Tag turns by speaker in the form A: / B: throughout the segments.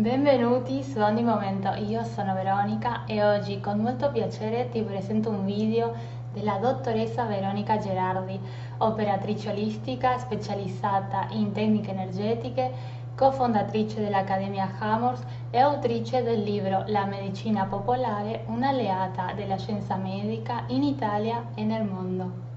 A: Benvenuti su Ogni Momento, io sono Veronica e oggi con molto piacere ti presento un video della dottoressa Veronica Gerardi, operatrice olistica specializzata in tecniche energetiche, cofondatrice dell'Accademia Hammers e autrice del libro La medicina popolare, un'alleata della scienza medica in Italia e nel mondo.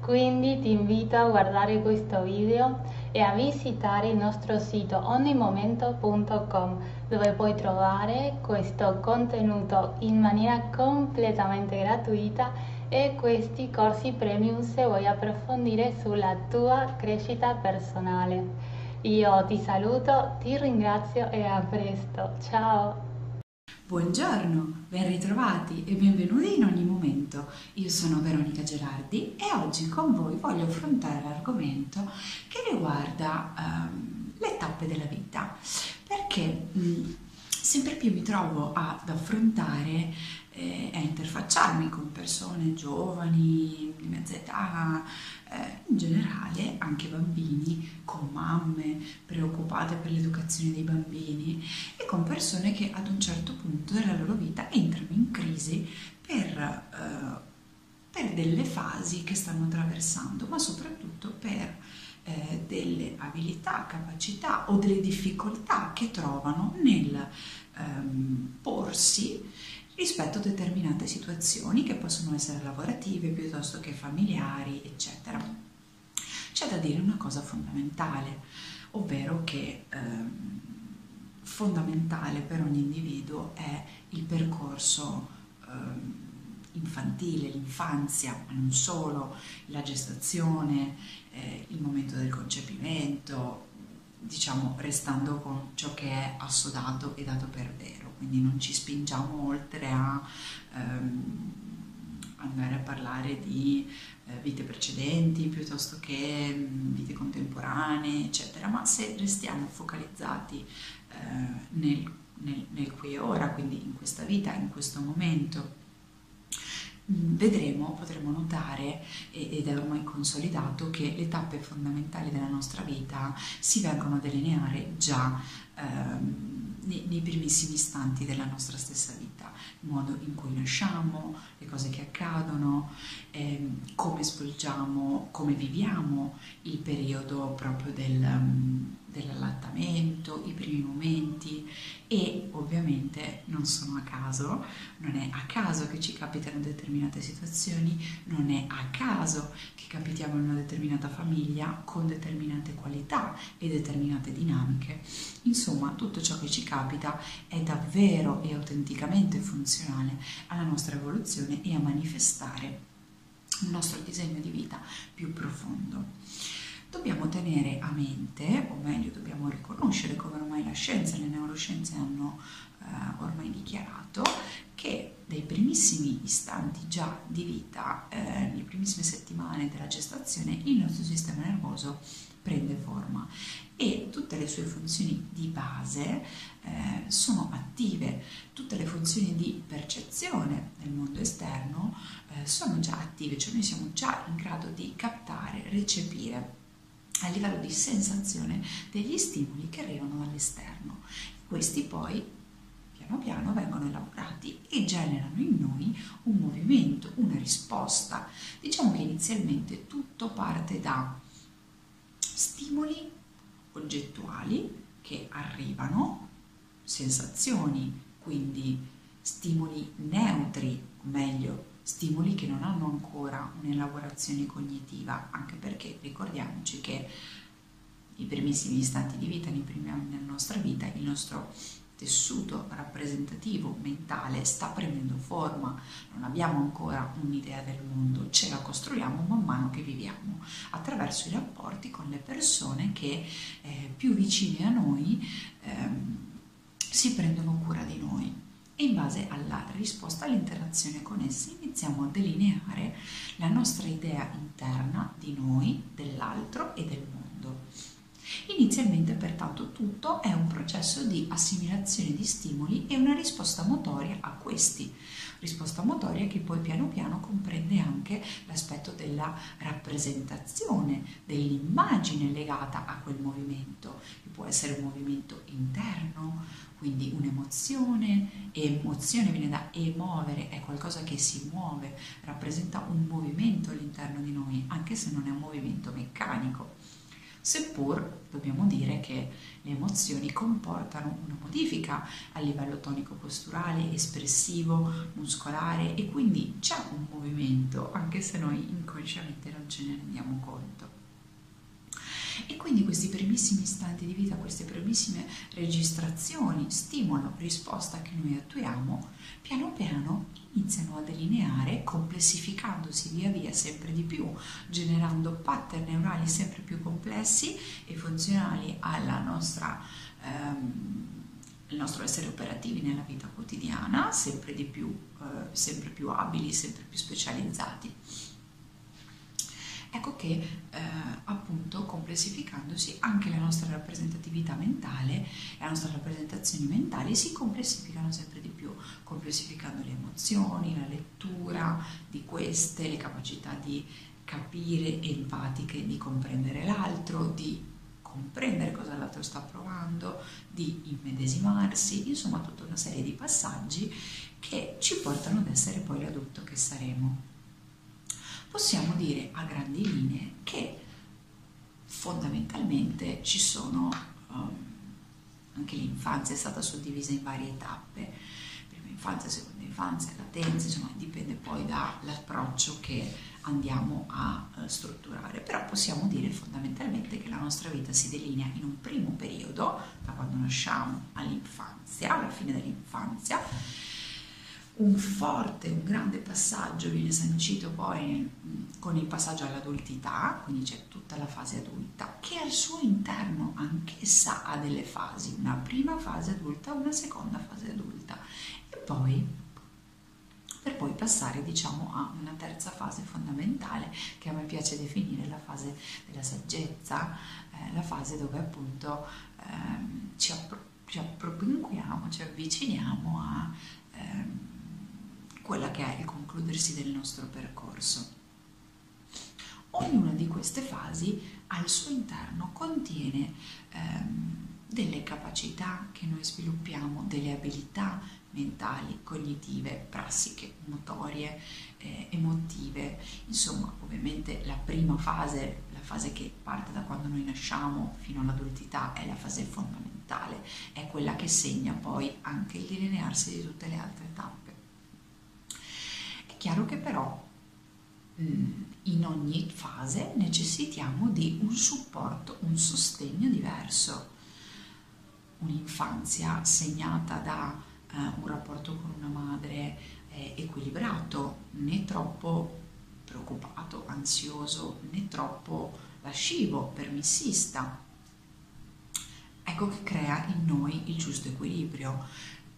A: Quindi ti invito a guardare questo video e a visitare il nostro sito onimomento.com dove puoi trovare questo contenuto in maniera completamente gratuita e questi corsi premium se vuoi approfondire sulla tua crescita personale. Io ti saluto, ti ringrazio e a presto. Ciao!
B: Buongiorno, ben ritrovati e benvenuti in ogni momento. Io sono Veronica Gerardi e oggi con voi voglio affrontare l'argomento che riguarda um, le tappe della vita, perché um, sempre più mi trovo ad affrontare eh, a interfacciarmi con persone giovani, di mezza età, eh, in generale anche bambini, con mamme preoccupate per l'educazione dei bambini con persone che ad un certo punto della loro vita entrano in crisi per, eh, per delle fasi che stanno attraversando, ma soprattutto per eh, delle abilità, capacità o delle difficoltà che trovano nel ehm, porsi rispetto a determinate situazioni che possono essere lavorative piuttosto che familiari, eccetera. C'è da dire una cosa fondamentale, ovvero che ehm, fondamentale per ogni individuo è il percorso ehm, infantile, l'infanzia, non solo, la gestazione, eh, il momento del concepimento, diciamo restando con ciò che è assodato e dato per vero, quindi non ci spingiamo oltre a ehm, andare a parlare di eh, vite precedenti piuttosto che mm, vite contemporanee, eccetera, ma se restiamo focalizzati eh, nel, nel, nel qui e ora, quindi in questa vita, in questo momento, Mm, vedremo, potremo notare, ed è ormai consolidato, che le tappe fondamentali della nostra vita si vengono a delineare già ehm, nei, nei, primissimi istanti della nostra stessa vita, il modo in cui nasciamo, le cose che accadono, ehm, come svolgiamo, come viviamo il periodo proprio del, um, dell'allattamento, i primi momenti e ovviamente non sono a caso, non è a caso che ci capitano determinate situazioni, non è a caso che capitiamo in una determinata famiglia con determinate qualità e determinate dinamiche. Insomma, tutto ciò che ci capita è davvero e autenticamente funzionale alla nostra evoluzione e a manifestare il nostro disegno di vita più profondo. Dobbiamo tenere a mente, o meglio dobbiamo riconoscere come ormai la scienza e le neuroscienze hanno eh, ormai dichiarato, che dai primissimi istanti già di vita, eh, nelle primissime settimane della gestazione, il nostro sistema nervoso prende forma e tutte le sue funzioni di base eh, sono attive, tutte le funzioni di percezione del mondo esterno eh, sono già attive, cioè noi siamo già in grado di captare, recepire a livello di sensazione degli stimoli che arrivano dall'esterno. Questi poi piano piano vengono elaborati e generano in noi un movimento, una risposta. Diciamo che inizialmente tutto parte da stimoli oggettuali che arrivano, sensazioni, quindi stimoli neutri, o meglio, stimoli che non hanno ancora un'elaborazione cognitiva, anche perché ricordiamoci che i primissimi istanti di vita, nei primi anni della nostra vita, il nostro tessuto rappresentativo mentale sta prendendo forma, non abbiamo ancora un'idea del mondo, ce la costruiamo man mano che viviamo attraverso i rapporti con le persone che eh, più vicine a noi eh, si prendono cura di noi e in base alla risposta all'interazione con essi iniziamo a delineare la nostra idea interna di noi, dell'altro e del mondo. Inizialmente pertanto tutto è un processo di assimilazione di stimoli e una risposta motoria a questi. Risposta motoria che poi piano piano comprende anche l'aspetto della rappresentazione, dell'immagine legata a quel movimento, che può essere un movimento interno, quindi un'emozione, emozione viene da emuovere, è qualcosa che si muove, rappresenta un movimento all'interno di noi, anche se non è un movimento meccanico seppur dobbiamo dire che le emozioni comportano una modifica a livello tonico-posturale, espressivo, muscolare e quindi c'è un movimento anche se noi inconsciamente non ce ne rendiamo conto. E quindi questi primissimi istanti di vita, queste primissime registrazioni, stimolo, risposta che noi attuiamo, piano piano iniziano a delineare, complessificandosi via via sempre di più, generando pattern neurali sempre più complessi e funzionali alla nostra, ehm, al nostro essere operativi nella vita quotidiana, sempre di più, eh, sempre più abili, sempre più specializzati. Ecco che eh, appunto complessificandosi anche la nostra rappresentatività mentale, le nostre rappresentazioni mentali si complessificano sempre di più, complessificando le emozioni, la lettura di queste, le capacità di capire empatiche, di comprendere l'altro, di comprendere cosa l'altro sta provando, di immedesimarsi, insomma tutta una serie di passaggi che ci portano ad essere poi l'adulto che saremo possiamo dire a grandi linee che fondamentalmente ci sono, um, anche l'infanzia è stata suddivisa in varie tappe, prima infanzia, seconda infanzia, latenza, insomma dipende poi dall'approccio che andiamo a uh, strutturare, però possiamo dire fondamentalmente che la nostra vita si delinea in un primo periodo, da quando nasciamo all'infanzia, alla fine dell'infanzia, un forte, un grande passaggio viene sancito poi con il passaggio all'adultità, quindi c'è tutta la fase adulta, che al suo interno anch'essa ha delle fasi, una prima fase adulta, una seconda fase adulta. E poi per poi passare diciamo a una terza fase fondamentale che a me piace definire la fase della saggezza, eh, la fase dove appunto ehm, ci, appro- ci appropinquiamo, ci avviciniamo a quella che è il concludersi del nostro percorso. Ognuna di queste fasi al suo interno contiene ehm, delle capacità che noi sviluppiamo, delle abilità mentali, cognitive, prassiche, motorie, eh, emotive. Insomma, ovviamente la prima fase, la fase che parte da quando noi nasciamo fino all'adultità, è la fase fondamentale, è quella che segna poi anche il delinearsi di tutte le altre tappe. Chiaro che però mm, in ogni fase necessitiamo di un supporto, un sostegno diverso. Un'infanzia segnata da eh, un rapporto con una madre eh, equilibrato, né troppo preoccupato, ansioso, né troppo lascivo, permissista. Ecco che crea in noi il giusto equilibrio,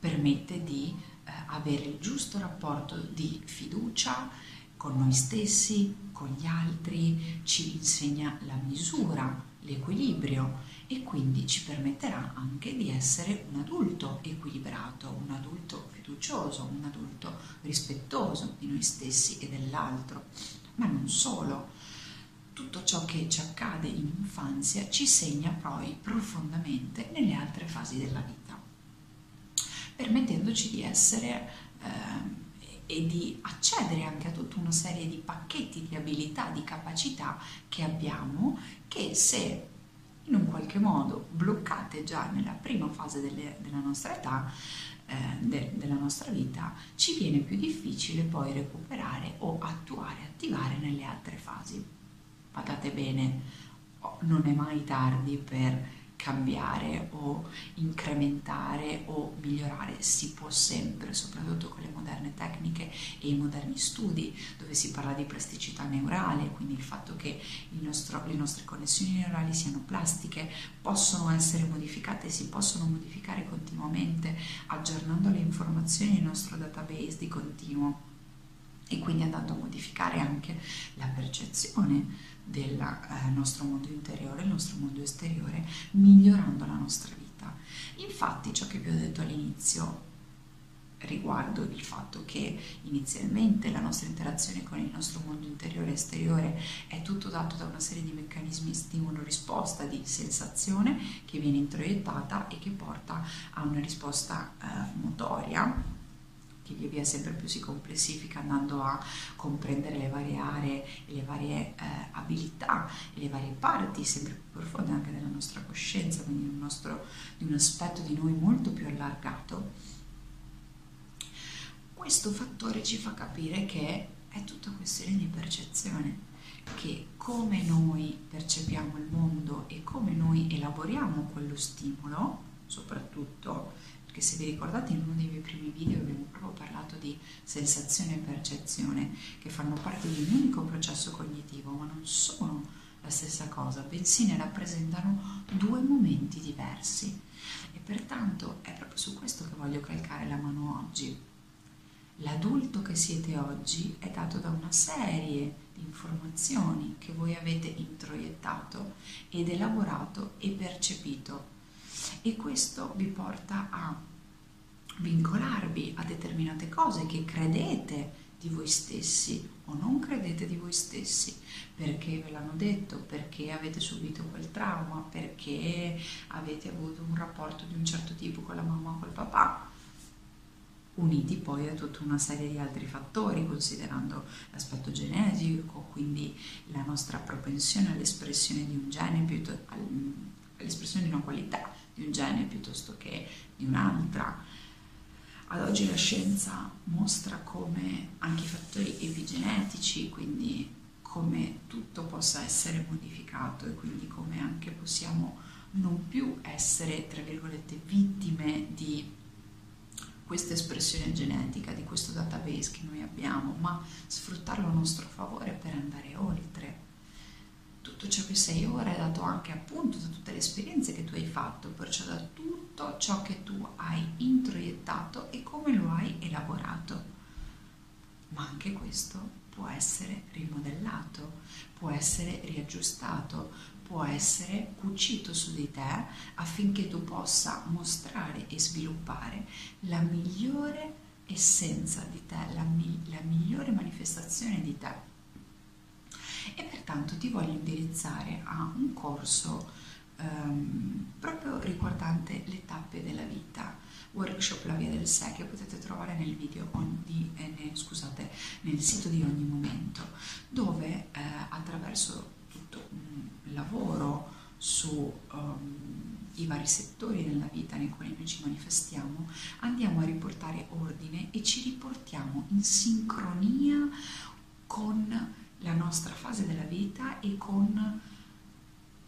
B: permette di avere il giusto rapporto di fiducia con noi stessi, con gli altri, ci insegna la misura, l'equilibrio e quindi ci permetterà anche di essere un adulto equilibrato, un adulto fiducioso, un adulto rispettoso di noi stessi e dell'altro. Ma non solo, tutto ciò che ci accade in infanzia ci segna poi profondamente nelle altre fasi della vita permettendoci di essere eh, e di accedere anche a tutta una serie di pacchetti di abilità, di capacità che abbiamo che se in un qualche modo bloccate già nella prima fase delle, della nostra età, eh, de, della nostra vita, ci viene più difficile poi recuperare o attuare, attivare nelle altre fasi. Badate bene, non è mai tardi per cambiare o incrementare o migliorare, si può sempre, soprattutto con le moderne tecniche e i moderni studi dove si parla di plasticità neurale, quindi il fatto che il nostro, le nostre connessioni neurali siano plastiche, possono essere modificate, si possono modificare continuamente aggiornando le informazioni nel nostro database di continuo e quindi andando a modificare anche la percezione del eh, nostro mondo interiore, il nostro mondo esteriore, migliorando la nostra vita. Infatti ciò che vi ho detto all'inizio riguardo il fatto che inizialmente la nostra interazione con il nostro mondo interiore e esteriore è tutto dato da una serie di meccanismi stimolo-risposta di sensazione che viene introiettata e che porta a una risposta eh, motoria che via via sempre più si complessifica andando a comprendere le varie aree le varie eh, abilità e le varie parti sempre più profonde anche della nostra coscienza, quindi un nostro, di un aspetto di noi molto più allargato, questo fattore ci fa capire che è tutta questione di percezione, che come noi percepiamo il mondo e come noi elaboriamo quello stimolo, soprattutto che se vi ricordate in uno dei miei primi video abbiamo proprio parlato di sensazione e percezione che fanno parte di un unico processo cognitivo ma non sono la stessa cosa, bensì ne rappresentano due momenti diversi. E pertanto è proprio su questo che voglio calcare la mano oggi. L'adulto che siete oggi è dato da una serie di informazioni che voi avete introiettato ed elaborato e percepito e questo vi porta a vincolarvi a determinate cose che credete di voi stessi o non credete di voi stessi. Perché ve l'hanno detto, perché avete subito quel trauma, perché avete avuto un rapporto di un certo tipo con la mamma o col papà uniti poi a tutta una serie di altri fattori, considerando l'aspetto genetico, quindi la nostra propensione all'espressione di un gene, all'espressione di una qualità di un gene piuttosto che di un'altra. Ad oggi la scienza mostra come anche i fattori epigenetici, quindi come tutto possa essere modificato e quindi come anche possiamo non più essere, tra virgolette, vittime di questa espressione genetica, di questo database che noi abbiamo, ma sfruttarlo a nostro favore per andare oltre tutto ciò che sei ora è dato anche appunto da tutte le esperienze che tu hai fatto, perciò da tutto ciò che tu hai introiettato e come lo hai elaborato. Ma anche questo può essere rimodellato, può essere riaggiustato, può essere cucito su di te affinché tu possa mostrare e sviluppare la migliore essenza di te, la, mi- la migliore manifestazione di te e pertanto ti voglio indirizzare a un corso ehm, proprio riguardante le tappe della vita, workshop La Via del Sé che potete trovare nel video di, eh, nel, scusate, nel sito di ogni momento, dove eh, attraverso tutto un lavoro su um, i vari settori della vita nei quali noi ci manifestiamo, andiamo a riportare ordine e ci riportiamo in sincronia con la nostra fase della vita e con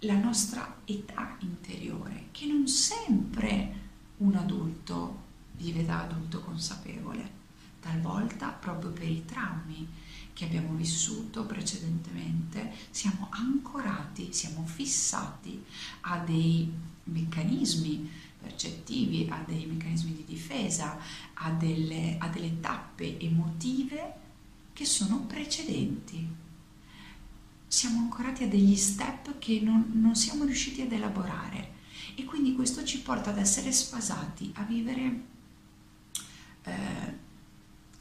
B: la nostra età interiore, che non sempre un adulto vive da adulto consapevole, talvolta proprio per i traumi che abbiamo vissuto precedentemente siamo ancorati, siamo fissati a dei meccanismi percettivi, a dei meccanismi di difesa, a delle, a delle tappe emotive che sono precedenti. Siamo ancorati a degli step che non, non siamo riusciti ad elaborare e quindi questo ci porta ad essere sfasati, a vivere eh,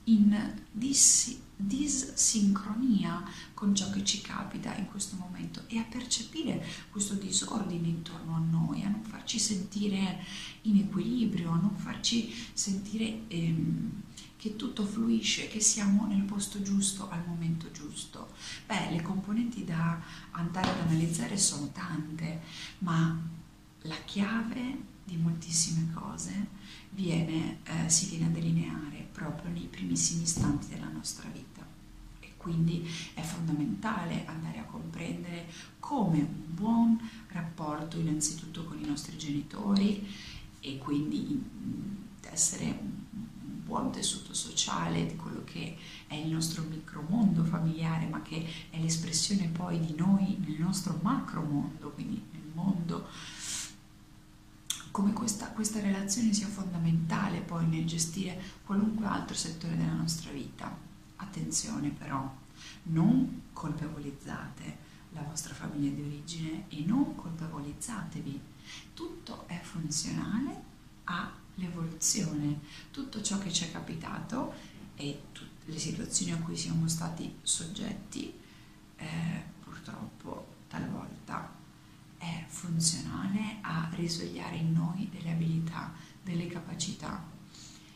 B: in dissi, dissincronia con ciò che ci capita in questo momento e a percepire questo disordine intorno a noi, a non farci sentire in equilibrio, a non farci sentire ehm, che tutto fluisce, che siamo nel posto giusto al momento giusto. Beh, le componenti da andare ad analizzare sono tante, ma la chiave di moltissime cose viene, eh, si viene a delineare proprio nei primissimi istanti della nostra vita. E quindi è fondamentale andare a comprendere come un buon rapporto innanzitutto con i nostri genitori e quindi essere buon tessuto sociale, di quello che è il nostro micromondo familiare, ma che è l'espressione poi di noi nel nostro macromondo, quindi nel mondo, come questa, questa relazione sia fondamentale poi nel gestire qualunque altro settore della nostra vita. Attenzione però, non colpevolizzate la vostra famiglia di origine e non colpevolizzatevi. Tutto è funzionale all'evoluzione. Tutto ciò che ci è capitato e tutte le situazioni a cui siamo stati soggetti, eh, purtroppo talvolta è funzionale a risvegliare in noi delle abilità, delle capacità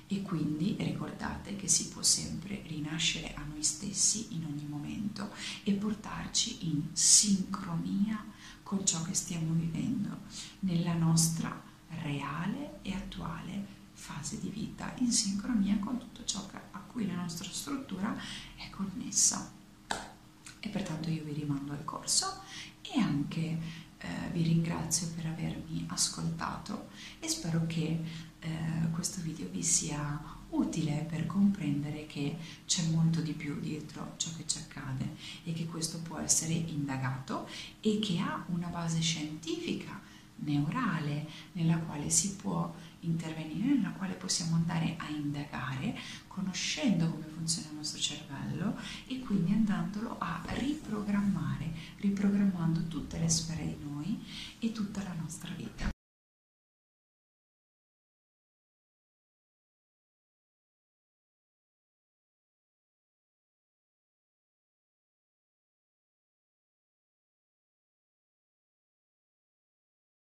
B: e quindi ricordate che si può sempre rinascere a noi stessi in ogni momento e portarci in sincronia con ciò che stiamo vivendo nella nostra reale e attuale fase di vita, in sincronia con tutto ciò a cui la nostra struttura è connessa. E pertanto io vi rimando al corso e anche eh, vi ringrazio per avermi ascoltato e spero che eh, questo video vi sia utile per comprendere che c'è molto di più dietro ciò che ci accade e che questo può essere indagato e che ha una base scientifica, neurale, nella quale si può intervenire, nella quale possiamo andare a indagare, conoscendo come funziona il nostro cervello e quindi andandolo a riprogrammare, riprogrammando tutte le sfere di noi e tutta la nostra vita.